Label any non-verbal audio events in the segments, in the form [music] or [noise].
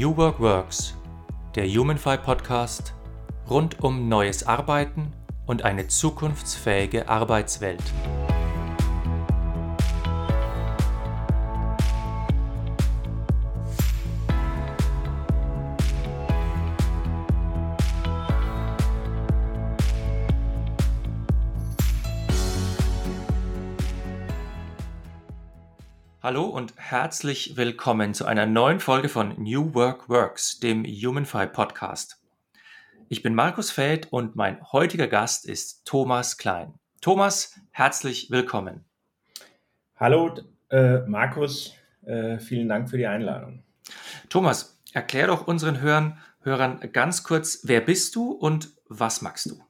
New Work Works, der Humanfy Podcast rund um neues Arbeiten und eine zukunftsfähige Arbeitswelt. Hallo und herzlich willkommen zu einer neuen Folge von New Work Works, dem HumanFi Podcast. Ich bin Markus Feld und mein heutiger Gast ist Thomas Klein. Thomas, herzlich willkommen. Hallo äh, Markus, äh, vielen Dank für die Einladung. Thomas, erklär doch unseren Hörern, Hörern ganz kurz, wer bist du und was magst du?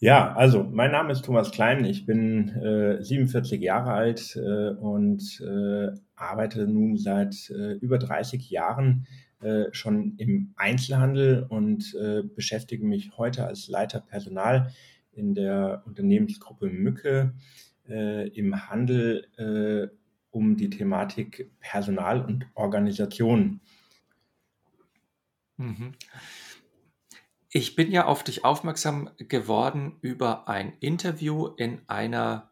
Ja, also mein Name ist Thomas Klein, ich bin äh, 47 Jahre alt äh, und äh, arbeite nun seit äh, über 30 Jahren äh, schon im Einzelhandel und äh, beschäftige mich heute als Leiter Personal in der Unternehmensgruppe Mücke im Handel um die Thematik Personal und Organisation. Mhm. Ich bin ja auf dich aufmerksam geworden über ein Interview in einer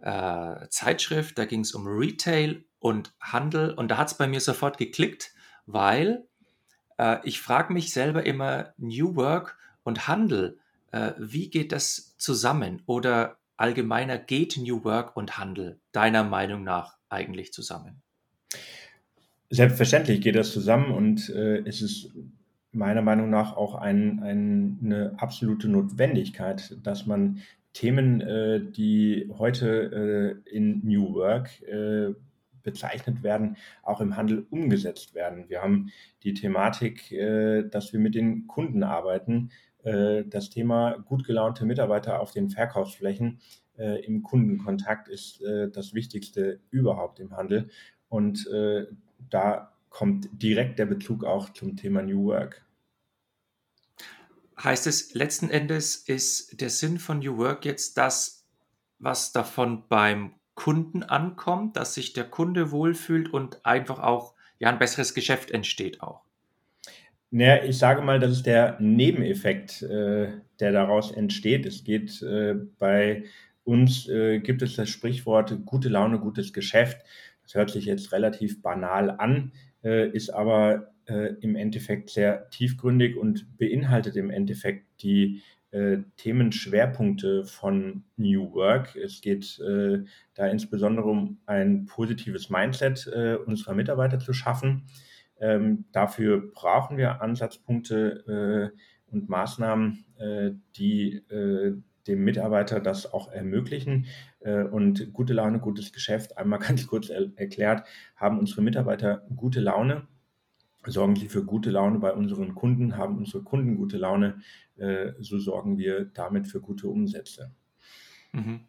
äh, Zeitschrift. Da ging es um Retail und Handel und da hat es bei mir sofort geklickt, weil äh, ich frage mich selber immer, New Work und Handel, äh, wie geht das zusammen? Oder allgemeiner geht New Work und Handel deiner Meinung nach eigentlich zusammen? Selbstverständlich geht das zusammen und äh, es ist meiner Meinung nach auch ein, ein, eine absolute Notwendigkeit, dass man Themen, äh, die heute äh, in New Work äh, bezeichnet werden, auch im Handel umgesetzt werden. Wir haben die Thematik, äh, dass wir mit den Kunden arbeiten, äh, das Thema gut gelaunte Mitarbeiter auf den Verkaufsflächen äh, im Kundenkontakt ist das Wichtigste überhaupt im Handel. Und da kommt direkt der Bezug auch zum Thema New Work. Heißt es, letzten Endes ist der Sinn von New Work jetzt das, was davon beim Kunden ankommt, dass sich der Kunde wohlfühlt und einfach auch ja, ein besseres Geschäft entsteht auch? Naja, ich sage mal, das ist der Nebeneffekt, äh, der daraus entsteht. Es geht äh, bei uns, äh, gibt es das Sprichwort gute Laune, gutes Geschäft. Das hört sich jetzt relativ banal an, ist aber äh, im Endeffekt sehr tiefgründig und beinhaltet im Endeffekt die äh, Themenschwerpunkte von New Work. Es geht äh, da insbesondere um ein positives Mindset äh, unserer Mitarbeiter zu schaffen. Ähm, dafür brauchen wir Ansatzpunkte äh, und Maßnahmen, äh, die dem Mitarbeiter das auch ermöglichen. und gute Laune, gutes Geschäft, einmal [laughs] ganz kurz er erklärt, haben unsere Mitarbeiter gute Laune sorgen sie für gute Laune bei unseren Kunden, haben unsere Kunden gute Laune, äh, so sorgen wir damit für gute Umsätze. Mhm.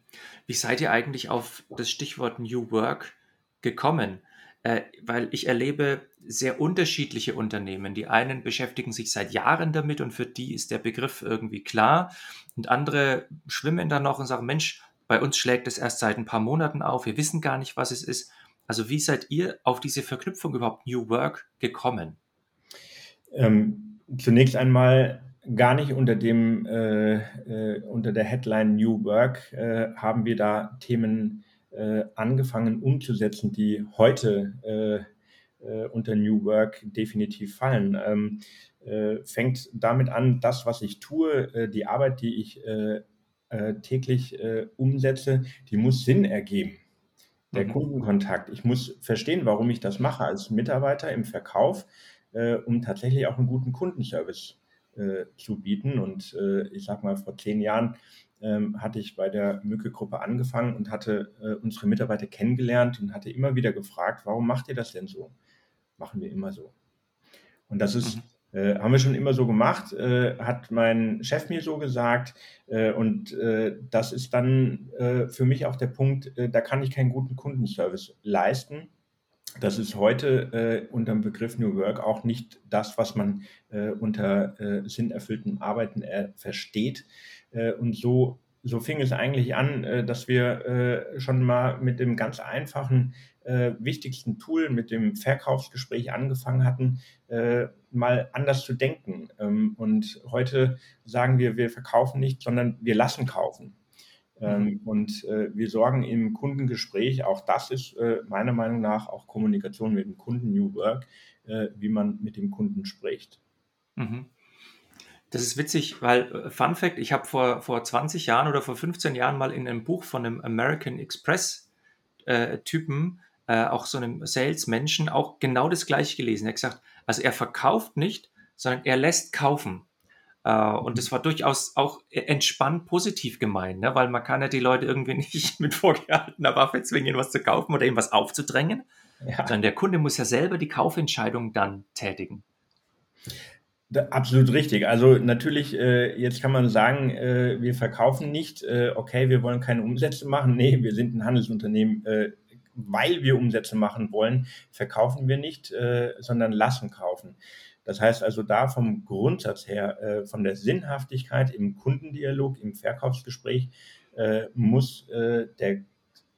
Wie seid ihr eigentlich auf das Stichwort New Work gekommen? Äh, weil ich erlebe sehr unterschiedliche Unternehmen. Die einen beschäftigen sich seit Jahren damit und für die ist der Begriff irgendwie klar. Und andere schwimmen dann noch und sagen, Mensch, bei uns schlägt es erst seit ein paar Monaten auf, wir wissen gar nicht, was es ist. Also wie seid ihr auf diese Verknüpfung überhaupt New Work gekommen? Ähm, zunächst einmal gar nicht unter dem äh, äh, unter der Headline New Work äh, haben wir da Themen äh, angefangen umzusetzen, die heute äh, äh, unter New Work definitiv fallen. Ähm, fängt damit an, das, was ich tue, die Arbeit, die ich täglich umsetze, die muss Sinn ergeben der mhm. Kundenkontakt. Ich muss verstehen, warum ich das mache als Mitarbeiter im Verkauf, äh, um tatsächlich auch einen guten Kundenservice äh, zu bieten. Und äh, ich sage mal, vor zehn Jahren ähm, hatte ich bei der Mücke-Gruppe angefangen und hatte äh, unsere Mitarbeiter kennengelernt und hatte immer wieder gefragt, warum macht ihr das denn so? Machen wir immer so. Und das ist mhm. Äh, haben wir schon immer so gemacht, äh, hat mein Chef mir so gesagt. Äh, und äh, das ist dann äh, für mich auch der Punkt, da kann ich keinen guten Kundenservice leisten. Das ist heute unter dem Begriff New Work auch nicht das, was man unter sinnerfülltem Arbeiten versteht. Und so so fing es eigentlich an, dass wir schon mal mit dem ganz einfachen äh, wichtigsten Tool, mit dem Verkaufsgespräch angefangen hatten, äh, mal anders zu denken. Ähm, und heute sagen wir, wir verkaufen nicht, sondern wir lassen kaufen. Ähm, mhm. Und äh, wir sorgen im Kundengespräch, auch das ist äh, meiner Meinung nach auch Kommunikation mit dem Kunden New Work, äh, wie man mit dem Kunden spricht. Mhm. Das ist witzig, weil äh, Fun Fact, ich habe vor, vor 20 Jahren oder vor 15 Jahren mal in einem Buch von einem American Express äh, Typen, äh, auch so einem Salesmenschen, auch genau das gleiche gelesen. Er hat gesagt, also er verkauft nicht, sondern er lässt kaufen. Äh, und mhm. das war durchaus auch entspannt positiv gemeint, ne? weil man kann ja die Leute irgendwie [laughs] nicht mit vorgehaltener Waffe zwingen, was zu kaufen oder ihm was aufzudrängen, ja. sondern der Kunde muss ja selber die Kaufentscheidung dann tätigen. Absolut richtig. Also natürlich, äh, jetzt kann man sagen, äh, wir verkaufen nicht, äh, okay, wir wollen keine Umsätze machen. Nee, wir sind ein Handelsunternehmen, äh, weil wir Umsätze machen wollen, verkaufen wir nicht, äh, sondern lassen kaufen. Das heißt also da vom Grundsatz her, äh, von der Sinnhaftigkeit im Kundendialog, im Verkaufsgespräch, muss der,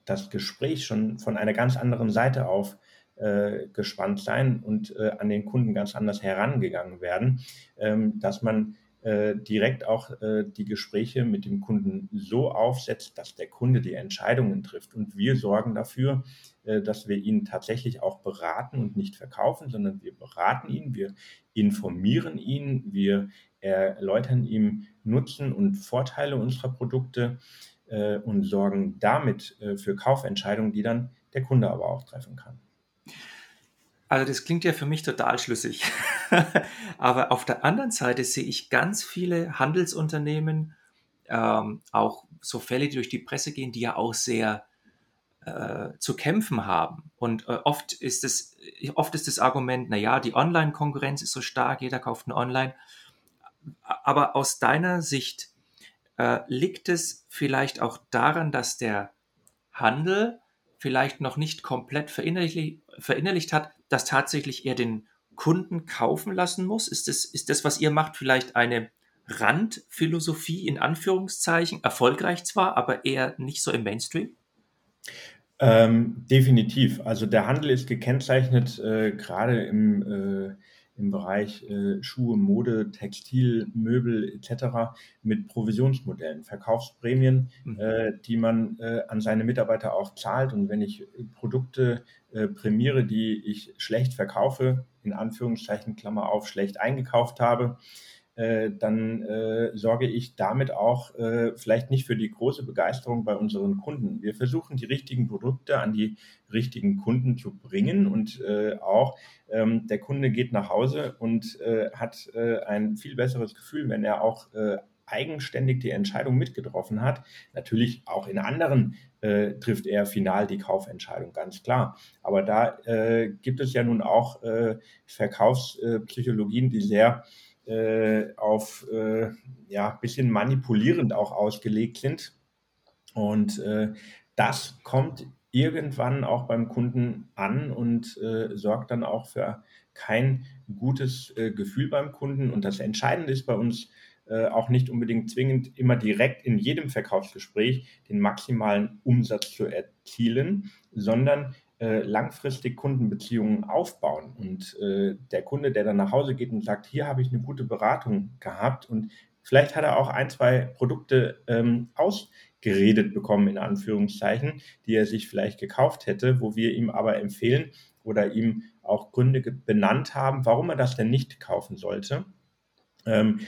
das Gespräch schon von einer ganz anderen Seite auf äh, gespannt sein und äh, an den Kunden ganz anders herangegangen werden, ähm, dass man äh, direkt auch äh, die Gespräche mit dem Kunden so aufsetzt, dass der Kunde die Entscheidungen trifft. Und wir sorgen dafür, äh, dass wir ihn tatsächlich auch beraten und nicht verkaufen, sondern wir beraten ihn, wir informieren ihn, wir erläutern ihm Nutzen und Vorteile unserer Produkte äh, und sorgen damit für Kaufentscheidungen, die dann der Kunde aber auch treffen kann. Also das klingt ja für mich total schlüssig. [laughs] Aber auf der anderen Seite sehe ich ganz viele Handelsunternehmen, ähm, auch so Fälle, die durch die Presse gehen, die ja auch sehr äh, zu kämpfen haben. Und äh, oft ist es, oft ist das Argument, naja, die Online-Konkurrenz ist so stark, jeder kauft ein Online. Aber aus deiner Sicht äh, liegt es vielleicht auch daran, dass der Handel vielleicht noch nicht komplett verinnerlicht, verinnerlicht hat, dass tatsächlich er den Kunden kaufen lassen muss? Ist das, ist das, was ihr macht, vielleicht eine Randphilosophie in Anführungszeichen, erfolgreich zwar, aber eher nicht so im Mainstream? Ähm, definitiv. Also der Handel ist gekennzeichnet, äh, gerade im äh, im Bereich äh, Schuhe, Mode, Textil, Möbel etc. mit Provisionsmodellen, Verkaufsprämien, mhm. äh, die man äh, an seine Mitarbeiter auch zahlt. Und wenn ich Produkte äh, prämiere, die ich schlecht verkaufe, in Anführungszeichen Klammer auf, schlecht eingekauft habe, äh, dann äh, sorge ich damit auch äh, vielleicht nicht für die große Begeisterung bei unseren Kunden. Wir versuchen die richtigen Produkte an die richtigen Kunden zu bringen und äh, auch ähm, der Kunde geht nach Hause und äh, hat äh, ein viel besseres Gefühl, wenn er auch eigenständig die Entscheidung mitgetroffen hat. Natürlich auch in anderen äh, trifft er final die Kaufentscheidung, ganz klar. Aber da äh, gibt es ja nun auch äh, Verkaufspsychologien, die sehr äh, auf äh, ja, bisschen manipulierend auch ausgelegt sind. Und äh, das kommt irgendwann auch beim Kunden an und äh, sorgt dann auch für kein gutes äh, Gefühl beim Kunden. Und das Entscheidende ist bei uns äh, auch nicht unbedingt zwingend immer direkt in jedem Verkaufsgespräch den maximalen Umsatz zu erzielen, sondern äh, langfristig Kundenbeziehungen aufbauen. Und äh, der Kunde, der dann nach Hause geht und sagt, hier habe ich eine gute Beratung gehabt und vielleicht hat er auch ein, zwei Produkte ähm, ausgeredet bekommen, in Anführungszeichen, die er sich vielleicht gekauft hätte, wo wir ihm aber empfehlen oder ihm auch Gründe benannt haben, warum er das denn nicht kaufen sollte. Ähm,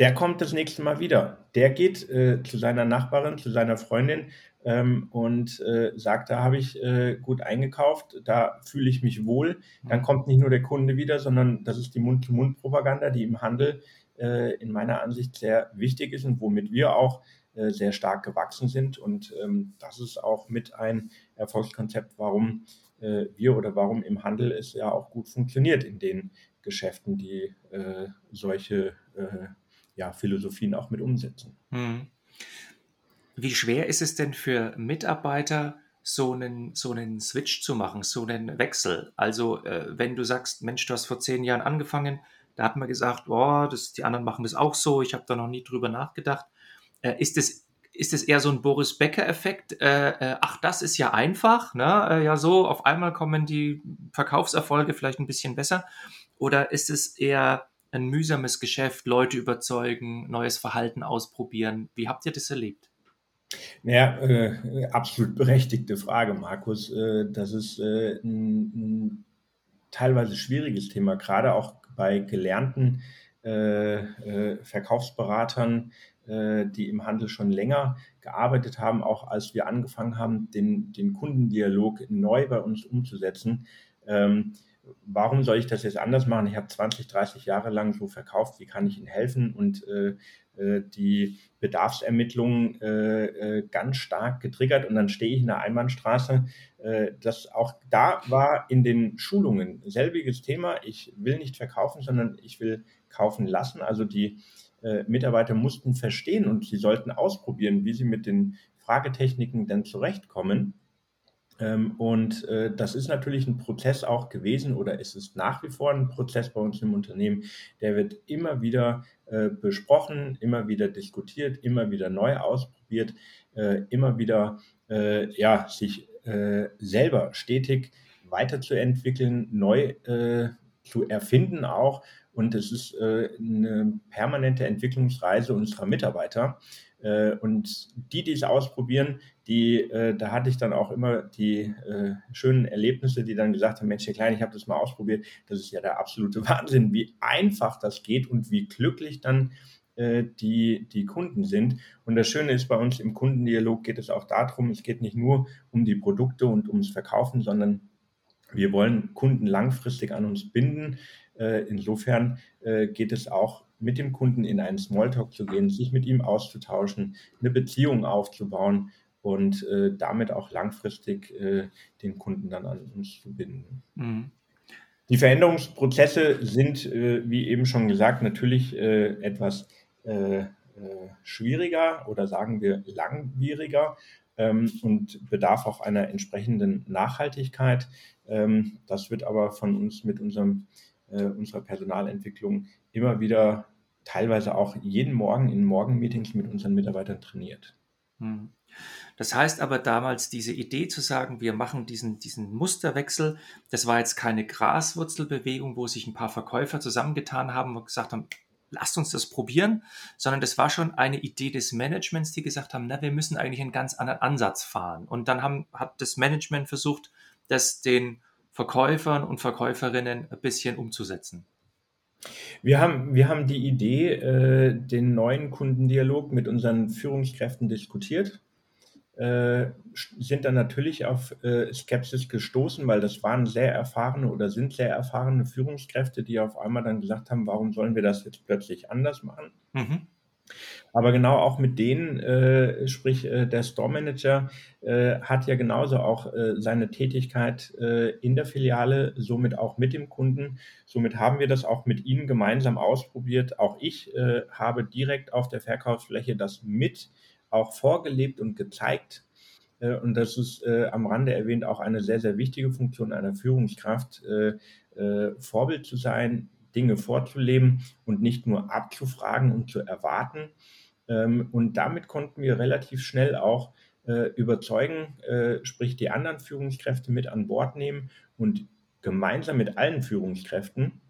der kommt das nächste Mal wieder. Der geht äh, zu seiner Nachbarin, zu seiner Freundin ähm, und äh, sagt, da habe ich äh, gut eingekauft, da fühle ich mich wohl. Dann kommt nicht nur der Kunde wieder, sondern das ist die Mund-zu-Mund-Propaganda, die im Handel äh, in meiner Ansicht sehr wichtig ist und womit wir auch äh, sehr stark gewachsen sind. Und ähm, das ist auch mit ein Erfolgskonzept, warum äh, wir oder warum im Handel es ja auch gut funktioniert in den Geschäften, die solche ja, Philosophien auch mit umsetzen. Hm. Wie schwer ist es denn für Mitarbeiter, so einen, so einen Switch zu machen, so einen Wechsel? Also, äh, wenn du sagst, Mensch, du hast vor zehn Jahren angefangen, da hat man gesagt, oh, das, die anderen machen das auch so, ich habe da noch nie drüber nachgedacht. Äh, ist es ist es eher so ein Boris Becker-Effekt? Äh, äh, ach, das ist ja einfach, ne? Äh, ja, so auf einmal kommen die Verkaufserfolge vielleicht ein bisschen besser. Oder ist es eher ein mühsames Geschäft, Leute überzeugen, neues Verhalten ausprobieren? Wie habt ihr das erlebt? Ja, äh, absolut berechtigte Frage, Markus. Äh, das ist äh, ein, ein, teilweise schwieriges Thema, gerade auch bei gelernten äh, äh, Verkaufsberatern, äh, die im Handel schon länger gearbeitet haben, auch als wir angefangen haben, den, den Kundendialog neu bei uns umzusetzen. Ähm, warum soll ich das jetzt anders machen? Ich habe 20, 30 Jahre lang so verkauft, wie kann ich Ihnen helfen? Und äh, äh die Bedarfsermittlungen äh, äh, ganz stark getriggert und dann stehe ich in der Einbahnstraße. Äh, das auch da war in den Schulungen selbiges Thema. Ich will nicht verkaufen, sondern ich will kaufen lassen. Also die äh, Mitarbeiter mussten verstehen und sie sollten ausprobieren, wie sie mit den Fragetechniken denn zurechtkommen. Ähm, und äh, das ist natürlich ein Prozess auch gewesen oder es ist nach wie vor ein Prozess bei uns im Unternehmen. Der wird immer wieder äh, besprochen, immer wieder diskutiert, immer wieder neu ausprobiert, äh, immer wieder äh, ja, sich äh, selber stetig weiterzuentwickeln, neu äh, zu erfinden auch. Und es ist eine permanente Entwicklungsreise unserer Mitarbeiter. Äh, und die, die es ausprobieren, die, äh, da hatte ich dann auch immer die äh, schönen Erlebnisse, die dann gesagt haben, Mensch, Herr Klein, ich habe das mal ausprobiert. Das ist ja der absolute [laughs] Wahnsinn, wie einfach das geht und wie glücklich dann die, die Kunden sind. Und das Schöne ist, bei uns im Kundendialog geht es auch darum, es geht nicht nur um die Produkte und ums Verkaufen, sondern wir wollen Kunden langfristig an uns binden. Insofern geht es auch mit dem Kunden in einen Smalltalk zu gehen, sich mit ihm auszutauschen, eine Beziehung aufzubauen und äh, damit auch langfristig äh, den Kunden dann an uns zu binden. Mhm. Die Veränderungsprozesse sind, äh, wie eben schon gesagt, natürlich äh, etwas äh, äh, schwieriger oder sagen wir langwieriger ähm, und bedarf auch einer entsprechenden Nachhaltigkeit. Ähm, das wird aber von uns mit unserem, unserer Personalentwicklung immer wieder teilweise auch jeden Morgen in Morgenmeetings mit unseren Mitarbeitern trainiert. Hm. Das heißt aber damals diese Idee zu sagen, wir machen diesen, diesen Musterwechsel, das war jetzt keine Graswurzelbewegung, wo sich ein paar Verkäufer zusammengetan haben und gesagt haben, lasst uns das probieren, sondern das war schon eine Idee des Managements, die gesagt haben, na, wir müssen eigentlich einen ganz anderen Ansatz fahren. Und dann haben, hat das Management versucht, das den Verkäufern und Verkäuferinnen ein bisschen umzusetzen. Wir haben, wir haben die Idee, äh, den neuen Kundendialog mit unseren Führungskräften diskutiert, äh, sind dann natürlich auf äh, Skepsis gestoßen, weil das waren sehr erfahrene oder sind sehr erfahrene Führungskräfte, die auf einmal dann gesagt haben, warum sollen wir das jetzt plötzlich anders machen? Mhm. Aber genau auch mit denen, äh, sprich äh, der Store Manager äh, hat ja genauso auch äh, seine Tätigkeit äh, in der Filiale, somit auch mit dem Kunden. Somit haben wir das auch mit ihnen gemeinsam ausprobiert. Auch ich äh, habe direkt auf der Verkaufsfläche das mit auch vorgelebt und gezeigt. Und das ist am Rande erwähnt auch eine sehr, sehr wichtige Funktion einer Führungskraft, Vorbild zu sein, Dinge vorzuleben und nicht nur abzufragen und zu erwarten. Ähm, und damit konnten wir relativ schnell auch äh, überzeugen, äh, sprich die anderen Führungskräfte mit an Bord nehmen und gemeinsam mit allen Führungskräften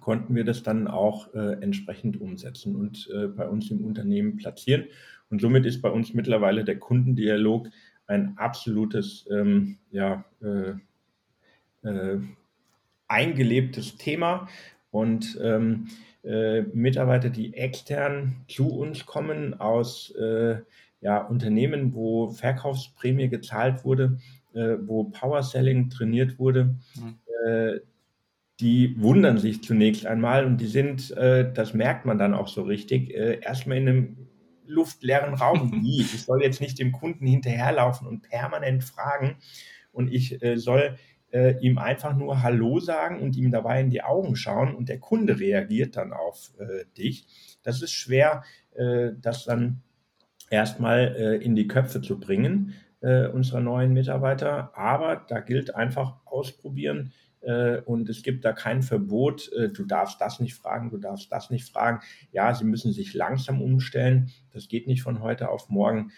konnten wir das dann auch äh, entsprechend umsetzen und bei uns im Unternehmen platzieren. Und somit ist bei uns mittlerweile der Kundendialog ein absolutes ähm, ja, äh, äh, eingelebtes Thema, und ähm, äh, Mitarbeiter, die extern zu uns kommen aus äh, ja, Unternehmen, wo Verkaufsprämie gezahlt wurde, äh, wo Power Selling trainiert wurde, mhm. Äh, die wundern sich zunächst einmal und die sind, äh, das merkt man dann auch so richtig, äh, erstmal in einem luftleeren Raum. [laughs] Wie? Ich soll jetzt nicht dem Kunden hinterherlaufen und permanent fragen und ich soll äh, ihm einfach nur Hallo sagen und ihm dabei in die Augen schauen und der Kunde reagiert dann auf äh, dich. Das ist schwer, äh, das dann erstmal äh, in die Köpfe zu bringen, äh, unserer neuen Mitarbeiter. Aber da gilt einfach ausprobieren, äh, und es gibt da kein Verbot, du darfst das nicht fragen, du darfst das nicht fragen. Ja, sie müssen sich langsam umstellen, das geht nicht von heute auf morgen.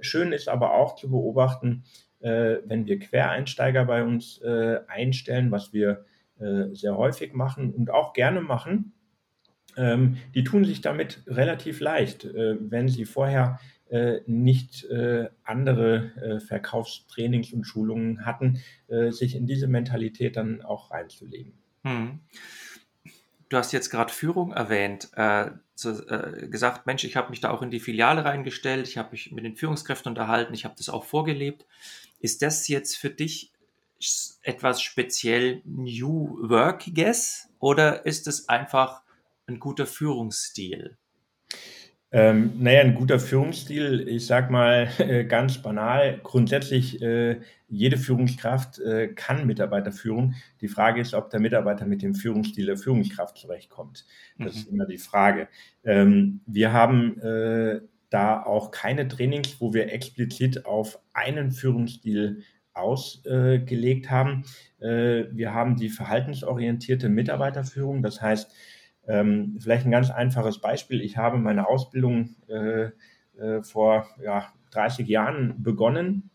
Schön ist aber auch zu beobachten, äh, wenn wir Quereinsteiger bei uns äh, einstellen, was wir äh, sehr häufig machen und auch gerne machen, ähm, die tun sich damit relativ leicht, wenn sie vorher nicht andere Verkaufstrainings und Schulungen hatten, sich in diese Mentalität dann auch reinzulegen. Hm. Du hast jetzt gerade Führung erwähnt, äh, zu, äh, gesagt, Mensch, ich habe mich da auch in die Filiale reingestellt, ich habe mich mit den Führungskräften unterhalten, ich habe das auch vorgelebt. Ist das jetzt für dich etwas speziell New Workiges oder ist es einfach ein guter Führungsstil? Ähm, naja, ein guter Führungsstil, ich sag mal [laughs] äh, ganz banal, grundsätzlich äh, jede Führungskraft äh, kann Mitarbeiter führen. Die Frage ist, ob der Mitarbeiter mit dem Führungsstil der Führungskraft zurechtkommt. Das mhm. ist immer die Frage. Ähm, wir haben äh, da auch keine Trainings, wo wir explizit auf einen Führungsstil ausgelegt haben. Äh, wir haben die verhaltensorientierte Mitarbeiterführung. Das heißt, ähm, vielleicht ein ganz einfaches Beispiel. Ich habe meine Ausbildung äh, äh, vor ja, 30 Jahren begonnen.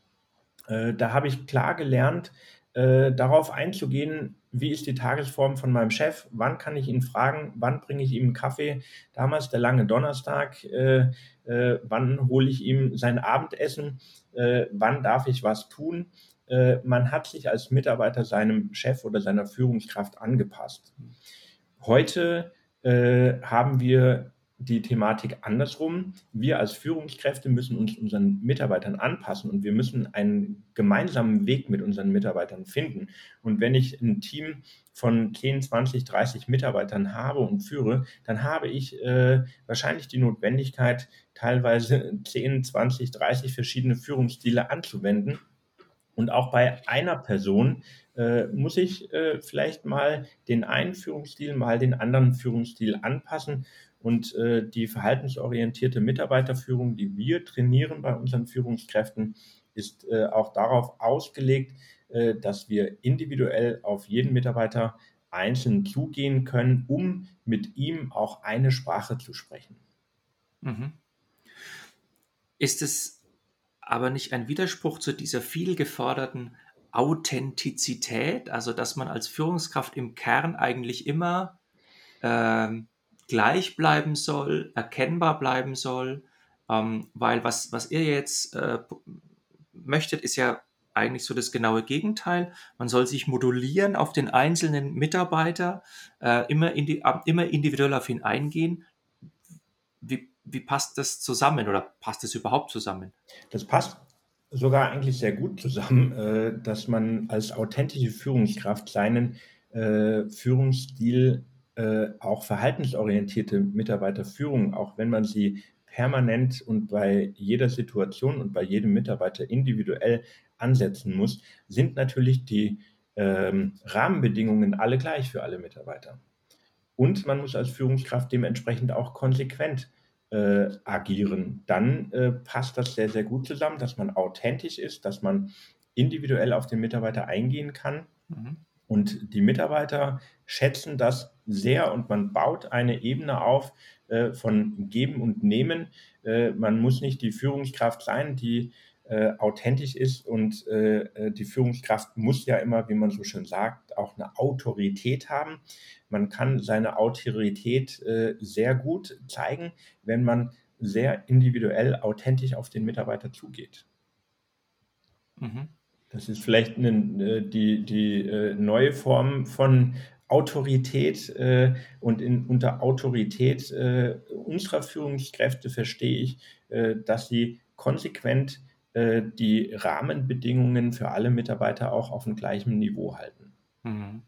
da habe ich klar gelernt, darauf einzugehen, wie ist die Tagesform von meinem Chef, wann kann ich ihn fragen, wann bringe ich ihm einen Kaffee, damals der lange Donnerstag, äh, äh, wann hole ich ihm sein Abendessen, äh, wann darf ich was tun. Äh, man hat sich als Mitarbeiter seinem Chef oder seiner Führungskraft angepasst. Heute äh, haben wir die Thematik andersrum. Wir als Führungskräfte müssen uns unseren Mitarbeitern anpassen und wir müssen einen gemeinsamen Weg mit unseren Mitarbeitern finden. Und wenn ich ein Team von 10, 20, 30 Mitarbeitern habe und führe, dann habe ich äh, wahrscheinlich die Notwendigkeit, teilweise 10, 20, 30 verschiedene Führungsstile anzuwenden. Und auch bei einer Person äh, muss ich äh, vielleicht mal den einen Führungsstil, mal den anderen Führungsstil anpassen und äh, die verhaltensorientierte Mitarbeiterführung, die wir trainieren bei unseren Führungskräften, ist äh, auch darauf ausgelegt, äh, dass wir individuell auf jeden Mitarbeiter einzeln zugehen können, um mit ihm auch eine Sprache zu sprechen. Mhm. Ist es aber nicht ein Widerspruch zu dieser viel geforderten Authentizität, also dass man als Führungskraft im Kern eigentlich immer ähm, gleich bleiben soll, erkennbar bleiben soll, ähm, weil was, was ihr jetzt äh, möchtet, ist ja eigentlich so das genaue Gegenteil. Man soll sich modulieren auf den einzelnen Mitarbeiter, äh, immer, in die, immer individuell auf ihn eingehen. Wie, wie passt das zusammen oder passt das überhaupt zusammen? Das passt sogar eigentlich sehr gut zusammen, äh, dass man als authentische Führungskraft seinen äh, Führungsstil äh, auch verhaltensorientierte Mitarbeiterführung, auch wenn man sie permanent und bei jeder Situation und bei jedem Mitarbeiter individuell ansetzen muss, sind natürlich die ähm, Rahmenbedingungen alle gleich für alle Mitarbeiter. Und man muss als Führungskraft dementsprechend auch konsequent äh, agieren. Dann äh, passt das sehr, sehr gut zusammen, dass man authentisch ist, dass man individuell auf den Mitarbeiter eingehen kann. Mhm. Und die Mitarbeiter schätzen das sehr und man baut eine Ebene auf äh, von Geben und Nehmen. Äh, man muss nicht die Führungskraft sein, die äh, authentisch ist und äh, äh, die Führungskraft muss ja immer, wie man so schön sagt, auch eine Autorität haben. Man kann seine Autorität äh, sehr gut zeigen, wenn man sehr individuell, authentisch auf den Mitarbeiter zugeht. Mhm. Das ist vielleicht eine, äh, die, die äh, neue Form von Autorität äh, und in, unter Autorität äh, unserer Führungskräfte verstehe ich, äh, dass sie konsequent äh, die Rahmenbedingungen für alle Mitarbeiter auch auf dem gleichen Niveau halten. Mhm.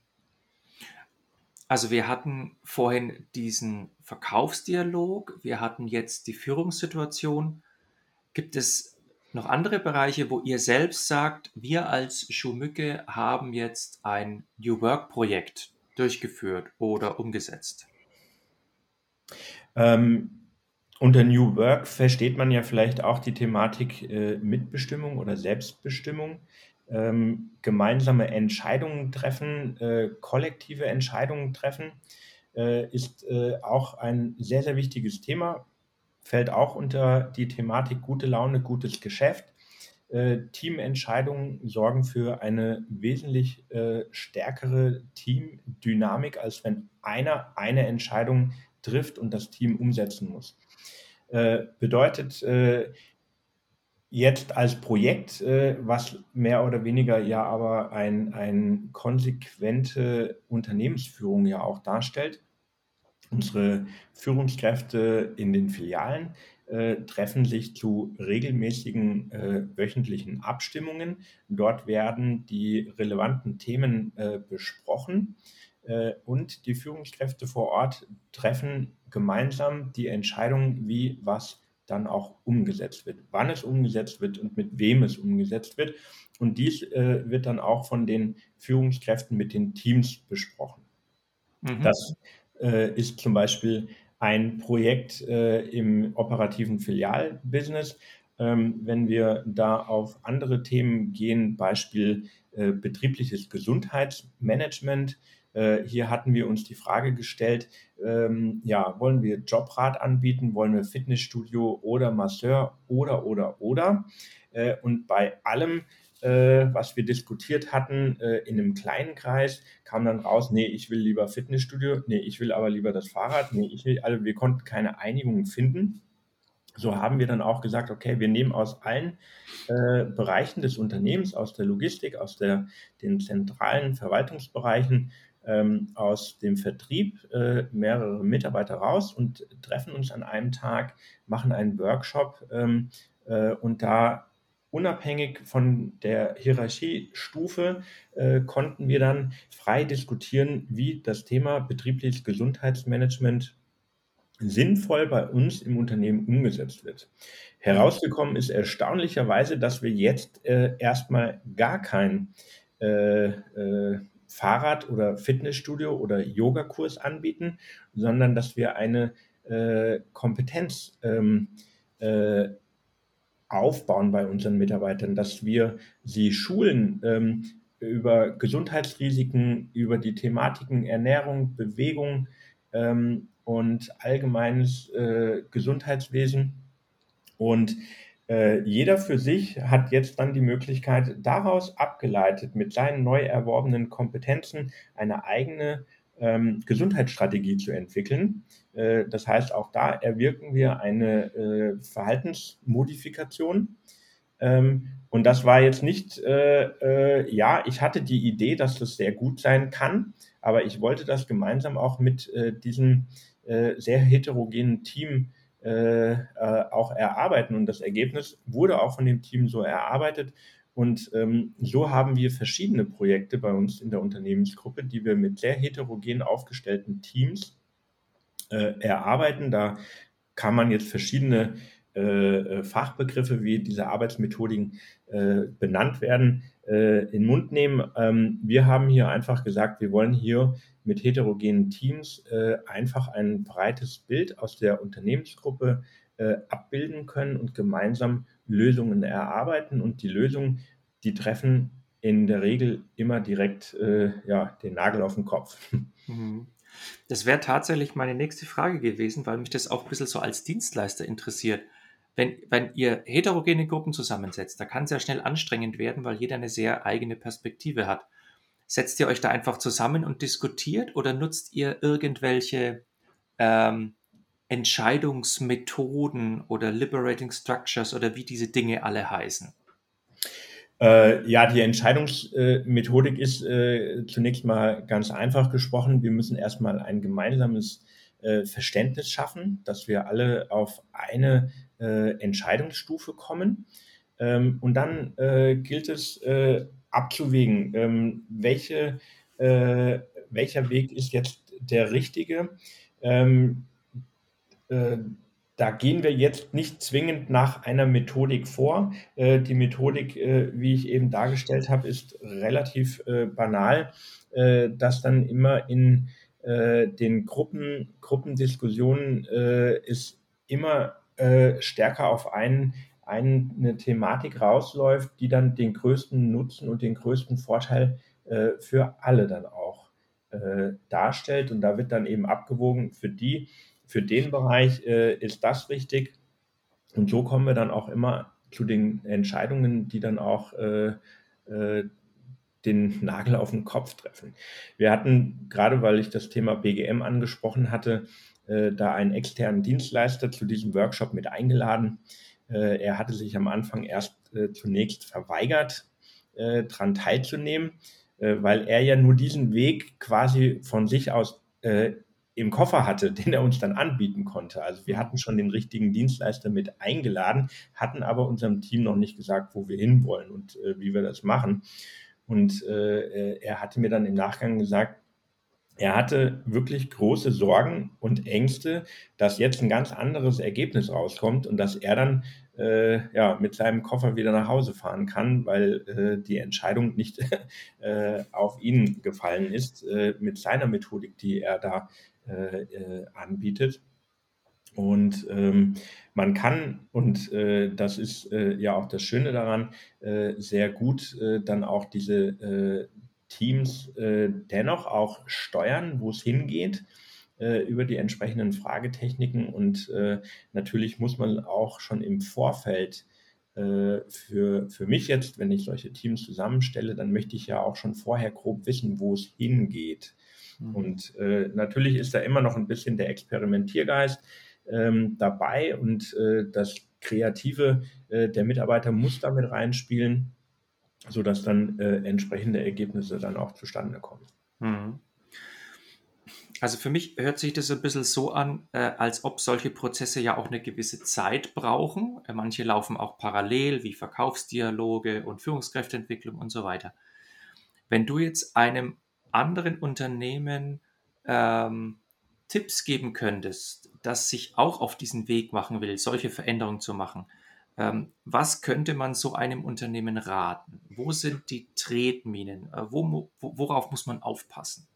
Also wir hatten vorhin diesen Verkaufsdialog, wir hatten jetzt die Führungssituation. Gibt es noch andere Bereiche, wo ihr selbst sagt, wir als Schumücke haben jetzt ein New Work Projekt durchgeführt oder umgesetzt? Ähm, unter New Work versteht man ja vielleicht auch die Thematik äh, Mitbestimmung oder Selbstbestimmung. ähm, gemeinsame Entscheidungen treffen, äh, kollektive Entscheidungen treffen, äh, ist äh, auch ein sehr, sehr wichtiges Thema, fällt auch unter die Thematik gute Laune, gutes Geschäft. Äh, Teamentscheidungen sorgen für eine wesentlich äh, stärkere Teamdynamik, als wenn einer eine Entscheidung trifft und das Team umsetzen muss. Äh, bedeutet, jetzt als Projekt, äh, was mehr oder weniger ja aber ein, ein konsequente Unternehmensführung ja auch darstellt. Unsere Führungskräfte in den Filialen äh, treffen sich zu regelmäßigen äh, wöchentlichen Abstimmungen. Dort werden die relevanten Themen äh, besprochen äh, und die Führungskräfte vor Ort treffen gemeinsam die Entscheidung, wie was dann auch umgesetzt wird, wann es umgesetzt wird und mit wem es umgesetzt wird. Und dies äh, wird dann auch von den Führungskräften mit den Teams besprochen. Mhm. Das ist zum Beispiel ein Projekt äh, im operativen Filialbusiness. Ähm, wenn wir da auf andere Themen gehen, Beispiel äh, betriebliches Gesundheitsmanagement, äh, hier hatten wir uns die Frage gestellt, ähm, ja, wollen wir Jobrat anbieten, wollen wir Fitnessstudio oder Masseur oder, oder, oder. Äh, und bei allem, äh, was wir diskutiert hatten, äh, in einem kleinen Kreis, kam dann raus, nee, ich will lieber Fitnessstudio, nee, ich will aber lieber das Fahrrad, nee, ich will, also wir konnten keine Einigung finden. So haben wir dann auch gesagt, okay, wir nehmen aus allen äh, Bereichen des Unternehmens, aus der Logistik, aus der, den zentralen Verwaltungsbereichen, ähm, aus dem Vertrieb äh, mehrere Mitarbeiter raus und treffen uns an einem Tag, machen einen Workshop ähm, äh, und da unabhängig von der Hierarchiestufe äh, konnten wir dann frei diskutieren, wie das Thema betriebliches Gesundheitsmanagement sinnvoll bei uns im Unternehmen umgesetzt wird. Herausgekommen ist erstaunlicherweise, dass wir jetzt äh, erstmal gar kein äh, äh, Fahrrad- oder Fitnessstudio oder Yogakurs anbieten, sondern dass wir eine äh, Kompetenz ähm, äh, aufbauen bei unseren Mitarbeitern, dass wir sie schulen ähm, über Gesundheitsrisiken, über die Thematiken Ernährung, Bewegung ähm, und allgemeines äh, Gesundheitswesen. Und äh, jeder für sich hat jetzt dann die Möglichkeit, daraus abgeleitet mit seinen neu erworbenen Kompetenzen eine eigene ähm, Gesundheitsstrategie zu entwickeln. Äh, das heißt, auch da erwirken wir eine äh, Verhaltensmodifikation. Ähm, und das war jetzt nicht, äh, äh, ja, ich hatte die Idee, dass das sehr gut sein kann, aber ich wollte das gemeinsam auch mit diesem sehr heterogenen Team äh, äh, auch erarbeiten. Und das Ergebnis wurde auch von dem Team so erarbeitet. Und ähm, so haben wir verschiedene Projekte bei uns in der Unternehmensgruppe, die wir mit sehr heterogen aufgestellten Teams äh, erarbeiten. Da kann man jetzt verschiedene äh, äh Fachbegriffe wie diese Arbeitsmethodiken äh, benannt werden, in den Mund nehmen. Ähm, wir haben hier einfach gesagt, wir wollen hier mit heterogenen Teams äh, einfach ein breites Bild aus der Unternehmensgruppe äh, abbilden können und gemeinsam Lösungen erarbeiten. Und die Lösungen, die treffen in der Regel immer direkt äh, ja, den Nagel auf den Kopf. [laughs] Mhm. Das wäre tatsächlich meine nächste Frage gewesen, weil mich das auch ein bisschen so als Dienstleister interessiert. Wenn, wenn ihr heterogene Gruppen zusammensetzt, da kann es ja schnell anstrengend werden, weil jeder eine sehr eigene Perspektive hat. Setzt ihr euch da einfach zusammen und diskutiert oder nutzt ihr irgendwelche ähm, Entscheidungsmethoden oder Liberating Structures oder wie diese Dinge alle heißen? Äh, ja, die Entscheidungsmethodik ist äh, zunächst mal ganz einfach gesprochen. Wir müssen erstmal ein gemeinsames äh, Verständnis schaffen, dass wir alle auf eine äh, Entscheidungsstufe kommen. Ähm, und dann äh, gilt es, äh, abzuwägen, ähm, welche, welcher Weg ist jetzt der richtige. Ähm, äh, da gehen wir jetzt nicht zwingend nach einer Methodik vor. Äh, die Methodik, äh, wie ich eben dargestellt habe, ist relativ äh, banal, äh, dass dann immer in den Gruppen, Gruppendiskussionen ist immer stärker auf einen eine Thematik rausläuft, die dann den größten Nutzen und den größten Vorteil äh, für alle dann auch äh, darstellt. Und da wird dann eben abgewogen, für die, für den Bereich äh, ist das richtig. Und so kommen wir dann auch immer zu den Entscheidungen, die dann auch äh, äh, den Nagel auf den Kopf treffen. Wir hatten, gerade weil ich das Thema BGM angesprochen hatte, äh, da einen externen Dienstleister zu diesem Workshop mit eingeladen. Äh, er hatte sich am Anfang erst äh, zunächst verweigert, daran teilzunehmen, weil er ja nur diesen Weg quasi von sich aus im Koffer hatte, [laughs] den er uns dann anbieten konnte. Also wir hatten schon den richtigen Dienstleister mit eingeladen, hatten aber unserem Team noch nicht gesagt, wo wir hinwollen und äh, wie wir das machen. Und äh, er hatte mir dann im Nachgang gesagt, er hatte wirklich große Sorgen und Ängste, dass jetzt ein ganz anderes Ergebnis rauskommt und dass er dann äh, ja, mit seinem Koffer wieder nach Hause fahren kann, weil äh, die Entscheidung nicht [laughs] äh, auf ihn gefallen ist äh, mit seiner Methodik, die er da äh, äh, anbietet. Und ähm, man kann, und äh, das ist äh, ja auch das Schöne daran, äh, sehr gut äh, dann auch diese äh, Teams dennoch auch steuern, wo es hingeht über die entsprechenden Fragetechniken. Und natürlich muss man auch schon im Vorfeld für, für mich jetzt, wenn ich solche Teams zusammenstelle, dann möchte ich ja auch schon vorher grob wissen, wo es hingeht. Mhm. Und äh, natürlich ist da immer noch ein bisschen der Experimentiergeist ähm, dabei und äh, das Kreative äh, der Mitarbeiter muss damit reinspielen, sodass dann äh, entsprechende Ergebnisse dann auch zustande kommen. Mhm. Also für mich hört sich das ein bisschen so an, äh, als ob solche Prozesse ja auch eine gewisse Zeit brauchen. Äh, manche laufen auch parallel, wie Verkaufsdialoge und Führungskräfteentwicklung und so weiter. Wenn du jetzt einem anderen Unternehmen ähm, Tipps geben könntest, das sich auch auf diesen Weg machen will, solche Veränderungen zu machen, ähm, was könnte man so einem Unternehmen raten? Wo sind die Tretminen? Äh, wo, worauf muss man aufpassen?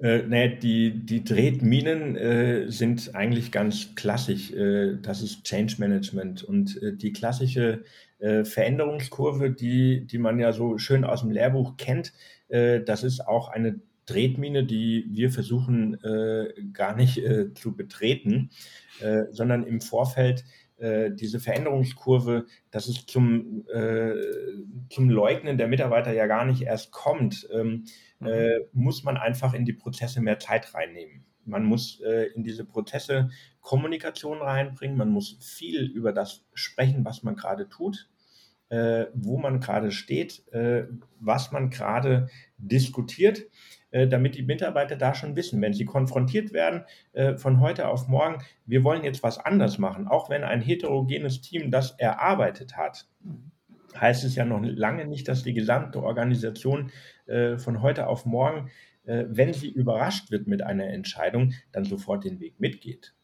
Äh, nee, die, die Tretminen äh, sind eigentlich ganz klassisch. Äh, das ist Change Management und äh, die klassische äh, Veränderungskurve, die, die man ja so schön aus dem Lehrbuch kennt, das ist auch eine Tretmine, die wir versuchen gar nicht zu betreten, sondern im Vorfeld diese Veränderungskurve, dass es zum, zum Leugnen der Mitarbeiter ja gar nicht erst kommt. Ähm, Mhm. äh, muss man einfach in die Prozesse mehr Zeit reinnehmen. Man muss äh, in diese Prozesse Kommunikation reinbringen, man muss viel über das sprechen, was man gerade tut, äh, wo man gerade steht, äh, was man gerade diskutiert, äh, damit die Mitarbeiter da schon wissen, wenn sie konfrontiert werden äh, von heute auf morgen, wir wollen jetzt was anders machen, auch wenn ein heterogenes Team das erarbeitet hat. Heißt es ja noch lange nicht, dass die gesamte Organisation äh, von heute auf morgen, äh, wenn sie überrascht wird mit einer Entscheidung, dann sofort den Weg mitgeht.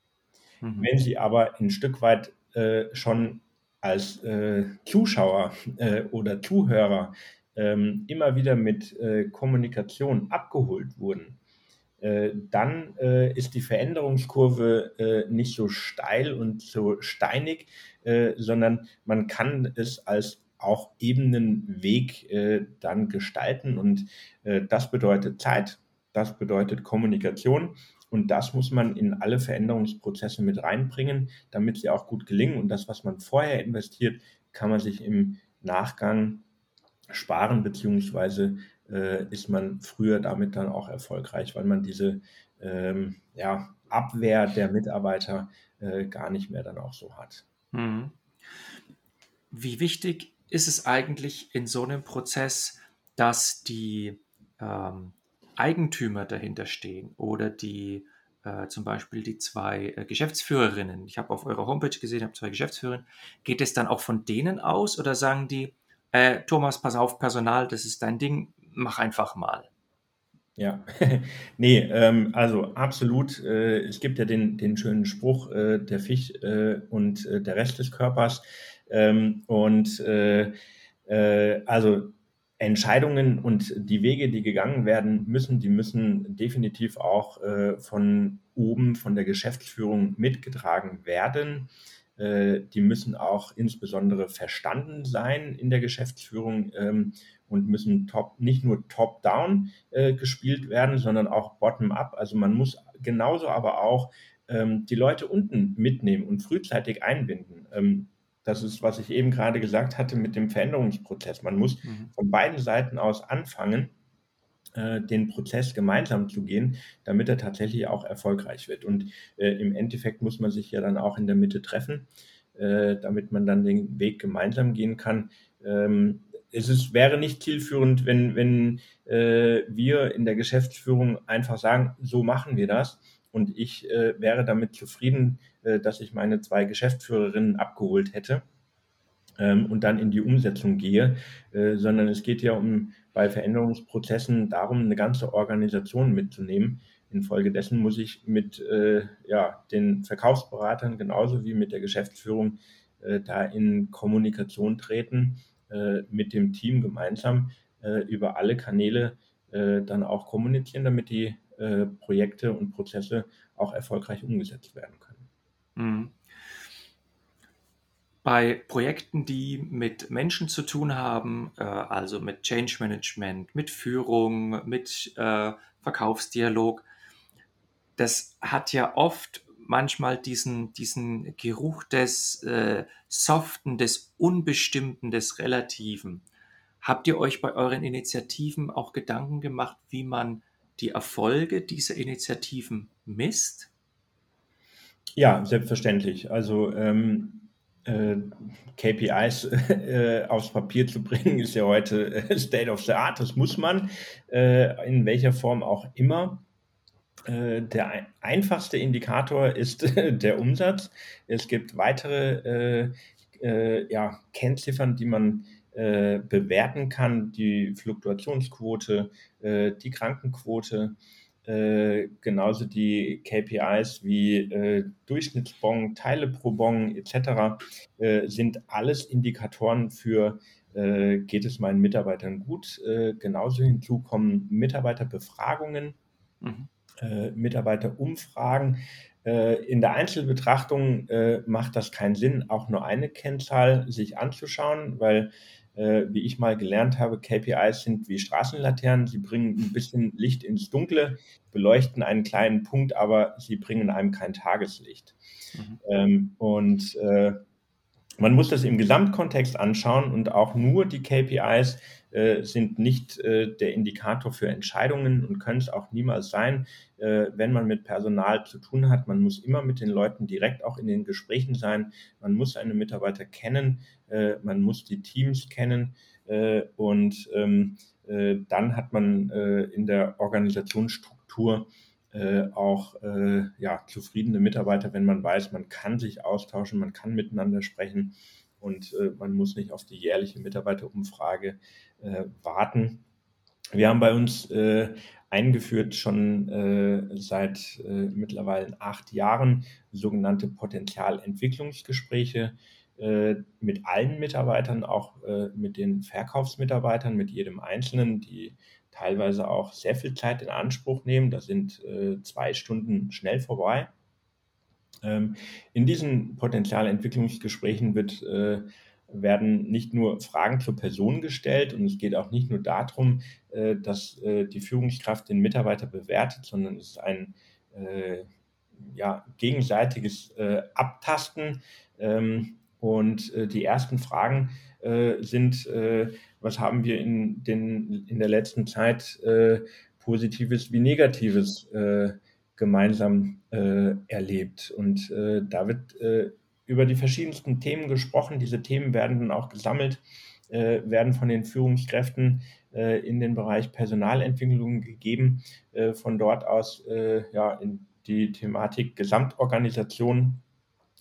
Mhm. Wenn sie aber ein Stück weit äh, schon als äh, Zuschauer äh, oder Zuhörer ähm, immer wieder mit äh, Kommunikation abgeholt wurden, dann ist die Veränderungskurve nicht so steil und so steinig, sondern man kann es als auch ebenen Weg äh, dann gestalten. Und äh, das bedeutet Zeit, das bedeutet Kommunikation. Und das muss man in alle Veränderungsprozesse mit reinbringen, damit sie auch gut gelingen. Und das, was man vorher investiert, kann man sich im Nachgang sparen, beziehungsweise äh, ist man früher damit dann auch erfolgreich, weil man diese ähm, ja, Abwehr der Mitarbeiter äh, gar nicht mehr dann auch so hat. Mhm. Wie wichtig ist es eigentlich in so einem Prozess, dass die ähm, Eigentümer dahinter stehen oder die äh, zum Beispiel die zwei äh, Geschäftsführerinnen. Ich habe auf eurer Homepage gesehen, habe zwei Geschäftsführerinnen. Geht es dann auch von denen aus oder sagen die, äh, Thomas, pass auf, Personal, das ist dein Ding, mach einfach mal? Ja, [laughs] nee, ähm, also absolut. Äh, es gibt ja den, den schönen Spruch, äh, der Fisch äh, und äh, der Rest des Körpers. Ähm, und äh, äh, also Entscheidungen und die Wege, die gegangen werden müssen, die müssen definitiv auch äh, von oben, von der Geschäftsführung mitgetragen werden. äh, die müssen auch insbesondere verstanden sein in der Geschäftsführung ähm, und müssen top, nicht nur top-down äh, gespielt werden, sondern auch bottom-up. Also man muss genauso aber auch ähm, die Leute unten mitnehmen und frühzeitig einbinden. Ähm, das ist, was ich eben gerade gesagt hatte mit dem Veränderungsprozess. Man muss mhm. von beiden Seiten aus anfangen, äh, den Prozess gemeinsam zu gehen, damit er tatsächlich auch erfolgreich wird. Und äh, im Endeffekt muss man sich ja dann auch in der Mitte treffen, äh, damit man dann den Weg gemeinsam gehen kann. Ähm, es ist, wäre nicht zielführend, wenn, wenn äh, wir in der Geschäftsführung einfach sagen, so machen wir das. Und ich äh, wäre damit zufrieden, äh, dass ich meine zwei Geschäftsführerinnen abgeholt hätte ähm, und dann in die Umsetzung gehe, äh, sondern es geht ja um bei Veränderungsprozessen darum, eine ganze Organisation mitzunehmen. Infolgedessen muss ich mit äh, ja, den Verkaufsberatern genauso wie mit der Geschäftsführung äh, da in Kommunikation treten, äh, mit dem Team gemeinsam über alle Kanäle dann auch kommunizieren, damit die äh, Projekte und Prozesse auch erfolgreich umgesetzt werden können. Mhm. Bei Projekten, die mit Menschen zu tun haben, äh, also mit Change Management, mit Führung, mit äh, Verkaufsdialog, das hat ja oft manchmal diesen, diesen Geruch des äh, Soften, des Unbestimmten, des Relativen. Habt ihr euch bei euren Initiativen auch Gedanken gemacht, wie man die Erfolge dieser Initiativen misst? Ja, selbstverständlich. Also ähm, äh, KPIs [laughs] äh, aufs Papier zu bringen, ist ja heute äh, State of the Art. Das muss man, äh, in welcher Form auch immer. Äh, der einfachste Indikator ist [laughs] der Umsatz. Es gibt weitere ja, Kennziffern, die man bewerten kann, die Fluktuationsquote, die Krankenquote, äh, genauso die KPIs wie äh, Durchschnittsbon, Teile pro Bon etc. Äh, sind alles Indikatoren für, äh, geht es meinen Mitarbeitern gut. Äh, genauso hinzu kommen Mitarbeiterbefragungen, mhm. Äh, Mitarbeiterumfragen. in der Einzelbetrachtung macht das keinen Sinn, auch nur eine Kennzahl sich anzuschauen, weil äh, wie ich mal gelernt habe, KPIs sind wie Straßenlaternen. Sie bringen ein bisschen Licht ins Dunkle, beleuchten einen kleinen Punkt, aber sie bringen einem kein Tageslicht. Mhm. Ähm, und äh, man muss das im Gesamtkontext anschauen und auch nur die KPIs äh, sind nicht äh, der Indikator für Entscheidungen und können es auch niemals sein, äh, wenn man mit Personal zu tun hat. Man muss immer mit den Leuten direkt auch in den Gesprächen sein. Man muss seine Mitarbeiter kennen, äh, man muss die Teams kennen äh, und ähm, dann hat man in der Organisationsstruktur äh, auch äh, ja, zufriedene Mitarbeiter, wenn man weiß, man kann sich austauschen, man kann miteinander sprechen und äh, man muss nicht auf die jährliche Mitarbeiterumfrage äh, warten. Wir haben bei uns äh, eingeführt schon äh, seit mittlerweile acht Jahren sogenannte Potenzialentwicklungsgespräche mit allen Mitarbeitern, auch mit den Verkaufsmitarbeitern, mit jedem Einzelnen, die teilweise auch sehr viel Zeit in Anspruch nehmen. Da sind äh, zwei Stunden schnell vorbei. Ähm, in diesen Potenzialentwicklungsgesprächen wird, äh, werden nicht nur Fragen zur Person gestellt und es geht auch nicht nur darum, äh, dass äh, die Führungskraft den Mitarbeiter bewertet, sondern es ist ein äh, ja, gegenseitiges Abtasten. Ähm, und die ersten Fragen sind, was haben wir in, den, in der letzten Zeit Positives wie Negatives gemeinsam erlebt. Und da wird über die verschiedensten Themen gesprochen. Diese Themen werden dann auch gesammelt, äh, werden von den Führungskräften in den Bereich Personalentwicklung gegeben. von dort aus ja, in die Thematik Gesamtorganisation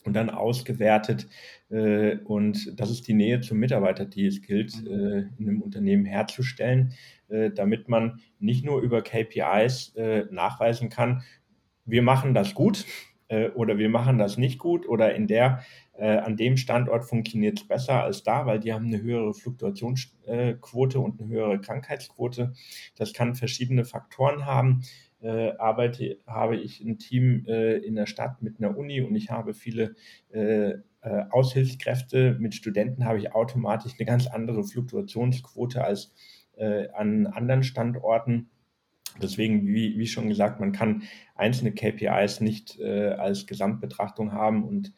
und dann ausgewertet. Äh, und das ist die Nähe zum Mitarbeiter, die es gilt, mhm. äh, in einem Unternehmen herzustellen, äh, damit man nicht nur über KPIs nachweisen kann, wir machen das gut oder wir machen das nicht gut oder in der an dem Standort funktioniert es besser als da, weil die haben eine höhere Fluktuationsquote und eine höhere Krankheitsquote. Das kann verschiedene Faktoren haben äh, arbeite, habe ich ein Team äh, in der Stadt mit einer Uni und ich habe viele äh, äh, Aushilfskräfte mit Studenten habe ich automatisch eine ganz andere Fluktuationsquote als äh, an anderen Standorten. Deswegen, wie, wie, schon gesagt, man kann einzelne KPIs nicht äh, als Gesamtbetrachtung haben und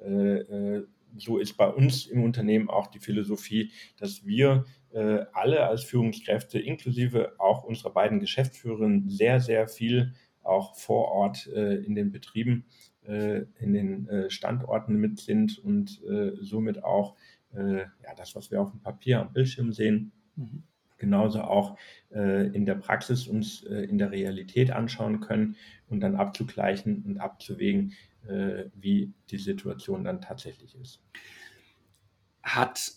äh, äh, so ist bei uns im Unternehmen auch die Philosophie, dass wir äh, alle als Führungskräfte, inklusive auch unserer beiden Geschäftsführerinnen, sehr, sehr viel auch vor Ort äh, in den Betrieben, äh, in den äh, Standorten mit sind und äh, somit auch ja, das, was wir auf dem Papier am Bildschirm sehen, mhm genauso auch äh, in der Praxis uns äh, in der Realität anschauen können und dann abzugleichen und abzuwägen, äh, wie die Situation dann tatsächlich ist. Hat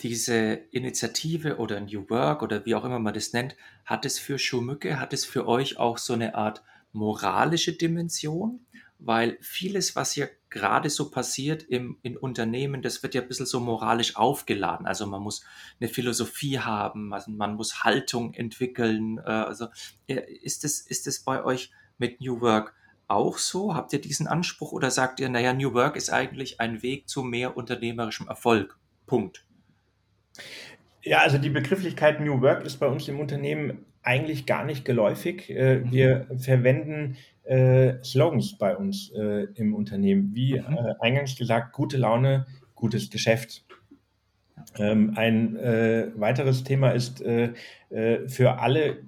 diese Initiative oder New Work oder wie auch immer man das nennt, hat es für Schumücke, hat es für euch auch so eine Art moralische Dimension? Weil vieles, was hier gerade so passiert im, in Unternehmen, das wird ja ein bisschen so moralisch aufgeladen. Also man muss eine Philosophie haben, also man muss Haltung entwickeln. Äh, also ist es ist es bei euch mit New Work auch so? Habt ihr diesen Anspruch oder sagt ihr, naja, New Work ist eigentlich ein Weg zu mehr unternehmerischem Erfolg? Punkt. Ja, also die Begrifflichkeit New Work ist bei uns im Unternehmen eigentlich gar nicht geläufig. Äh, wir verwenden äh, Slogans bei uns äh, im Unternehmen, wie mhm. äh, eingangs gesagt, gute Laune, gutes Geschäft. Ähm, ein äh, weiteres Thema ist äh, äh, für alle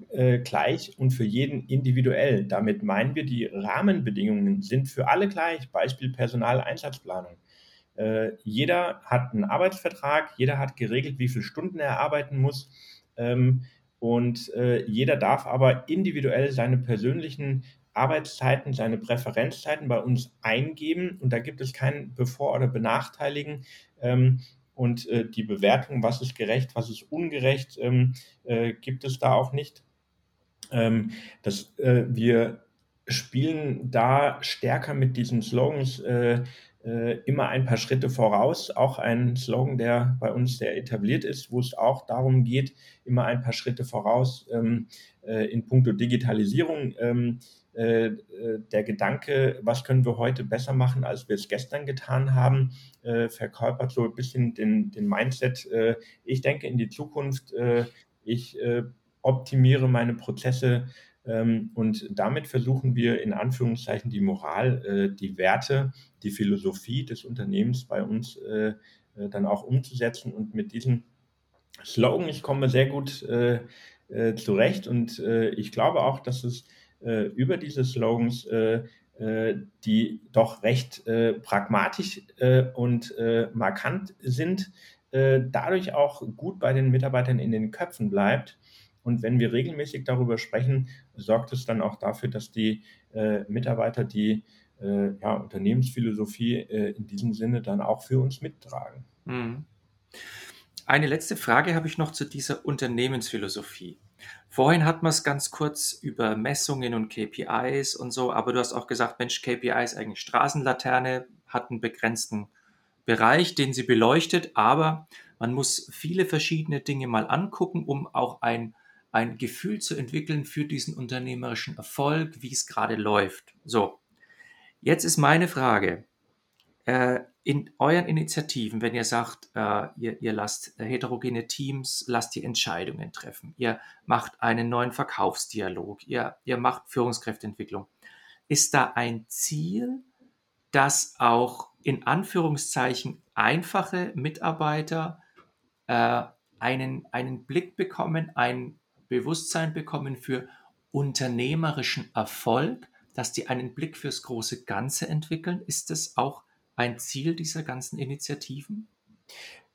gleich und für jeden individuell. Damit meinen wir, die Rahmenbedingungen sind für alle gleich. Beispiel Personaleinsatzplanung. jeder hat einen Arbeitsvertrag, jeder hat geregelt, wie viele Stunden er arbeiten muss. Ähm, und jeder darf aber individuell seine persönlichen Arbeitszeiten, seine Präferenzzeiten bei uns eingeben und da gibt es kein Bevor- oder Benachteiligen. Ähm, und äh, die Bewertung, was ist gerecht, was ist ungerecht, ähm, äh, gibt es da auch nicht. Ähm, das, äh, wir spielen da stärker mit diesen Slogans äh, immer ein paar Schritte voraus. Auch ein Slogan, der bei uns sehr etabliert ist, wo es auch darum geht, immer ein paar Schritte voraus ähm, äh, in puncto Digitalisierung ähm, äh, äh, der Gedanke, was können wir heute besser machen, als wir es gestern getan haben, äh, verkörpert so ein bisschen den, den Mindset, äh, ich denke in die Zukunft, äh, ich äh, optimiere meine Prozesse und damit versuchen wir in Anführungszeichen die Moral, die Werte, die Philosophie des Unternehmens bei uns dann auch umzusetzen und mit diesem Slogan, ich komme sehr gut zurecht und ich glaube auch, dass es äh, über diese Slogans, äh, äh, die doch recht pragmatisch und markant sind, dadurch auch gut bei den Mitarbeitern in den Köpfen bleibt. Und wenn wir regelmäßig darüber sprechen, sorgt es dann auch dafür, dass die Mitarbeiter die ja, Unternehmensphilosophie in diesem Sinne dann auch für uns mittragen. Mhm. Eine letzte Frage habe ich noch zu dieser Unternehmensphilosophie. Vorhin hat man es ganz kurz über Messungen und KPIs und so, aber du hast auch gesagt, Mensch, KPI ist eigentlich Straßenlaterne, hat einen begrenzten Bereich, den sie beleuchtet, aber man muss viele verschiedene Dinge mal angucken, um auch ein, ein Gefühl zu entwickeln für diesen unternehmerischen Erfolg, wie es gerade läuft. So, jetzt ist meine Frage. Äh, in euren Initiativen, wenn ihr sagt, äh, ihr, ihr lasst heterogene Teams, lasst die Entscheidungen treffen, ihr macht einen neuen Verkaufsdialog, ihr, ihr macht Führungskräfteentwicklung, ist da ein Ziel, dass auch in Anführungszeichen einfache Mitarbeiter äh, einen, einen Blick bekommen, ein Bewusstsein bekommen für unternehmerischen Erfolg, dass die einen Blick fürs große Ganze entwickeln? Ist das auch ein Ziel dieser ganzen Initiativen?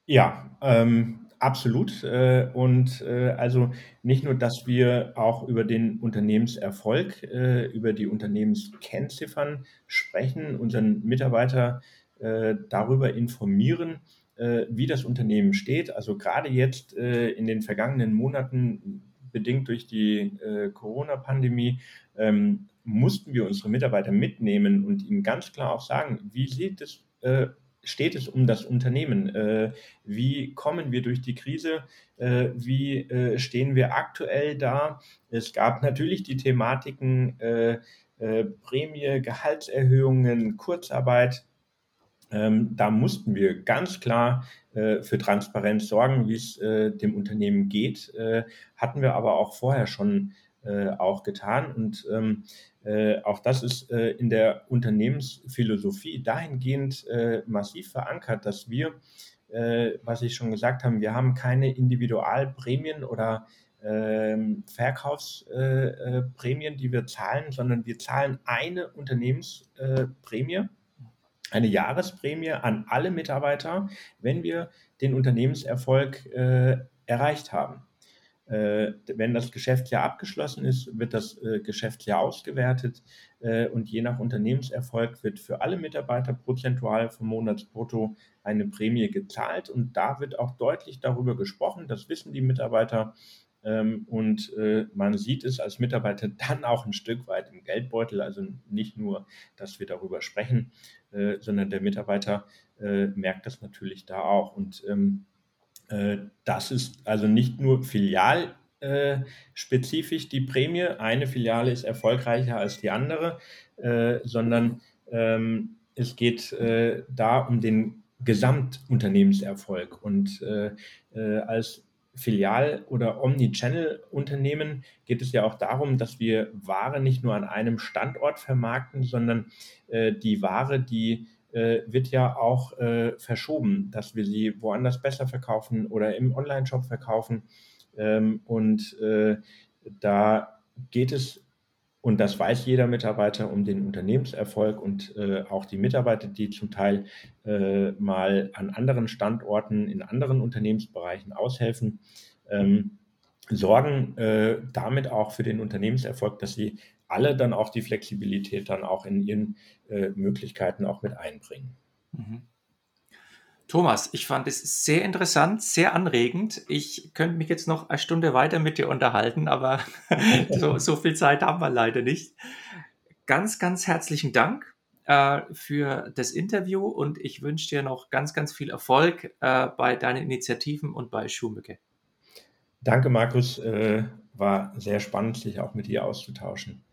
Ja, ähm, absolut. Äh, und äh, also nicht nur, dass wir auch über den Unternehmenserfolg, äh, über die Unternehmenskennziffern sprechen, unseren Mitarbeiter äh, darüber informieren, äh, wie das Unternehmen steht. Also gerade jetzt äh, in den vergangenen Monaten, bedingt durch die Corona-Pandemie, ähm, mussten wir unsere Mitarbeiter mitnehmen und ihnen ganz klar auch sagen, wie sieht es, äh, steht es um das Unternehmen? Äh, wie kommen wir durch die Krise? Äh, wie äh, stehen wir aktuell da? Es gab natürlich die Thematiken äh, äh, Prämie, Gehaltserhöhungen, Kurzarbeit. Ähm, da mussten wir ganz klar äh, für Transparenz sorgen, wie es äh, dem Unternehmen geht. Äh, hatten wir aber auch vorher schon äh, auch getan. Und ähm, äh, auch das ist äh, in der Unternehmensphilosophie dahingehend massiv verankert, dass wir, was ich schon gesagt habe, wir haben keine Individualprämien oder ähm, Verkaufsprämien, die wir zahlen, sondern wir zahlen eine Unternehmensprämie eine Jahresprämie an alle Mitarbeiter, wenn wir den Unternehmenserfolg äh, erreicht haben. Äh, wenn das Geschäftsjahr abgeschlossen ist, wird das äh, Geschäftsjahr ausgewertet äh, und je nach Unternehmenserfolg wird für alle Mitarbeiter prozentual vom Monatsbrutto eine Prämie gezahlt und da wird auch deutlich darüber gesprochen, das wissen die Mitarbeiter und äh, man sieht es als Mitarbeiter dann auch ein Stück weit im Geldbeutel, also nicht nur, dass wir darüber sprechen, äh, sondern der Mitarbeiter äh, merkt das natürlich da auch. Und ähm, äh, das ist also nicht nur filialspezifisch die Prämie. Eine Filiale ist erfolgreicher als die andere, sondern ähm, es geht da um den Gesamtunternehmenserfolg. Und als Filial- oder Omnichannel-Unternehmen geht es ja auch darum, dass wir Ware nicht nur an einem Standort vermarkten, sondern äh, die Ware, die äh, wird ja auch äh, verschoben, dass wir sie woanders besser verkaufen oder im Online-Shop verkaufen. Ähm, und äh, da geht es, und das weiß jeder Mitarbeiter, um den Unternehmenserfolg und äh, auch die Mitarbeiter, die zum Teil äh, mal an anderen Standorten, in anderen Unternehmensbereichen aushelfen. Ähm, sorgen äh, damit auch für den Unternehmenserfolg, dass sie alle dann auch die Flexibilität dann auch in ihren äh, Möglichkeiten auch mit einbringen. Mhm. Thomas, ich fand es sehr interessant, sehr anregend. Ich könnte mich jetzt noch eine Stunde weiter mit dir unterhalten, aber [laughs] so, so, viel Zeit haben wir leider nicht. Ganz, ganz herzlichen Dank äh, für das Interview und ich wünsche dir noch ganz, ganz viel Erfolg äh, bei deinen Initiativen und bei Schuhmücke. Danke, Markus. Äh, war sehr spannend, sich auch mit dir auszutauschen.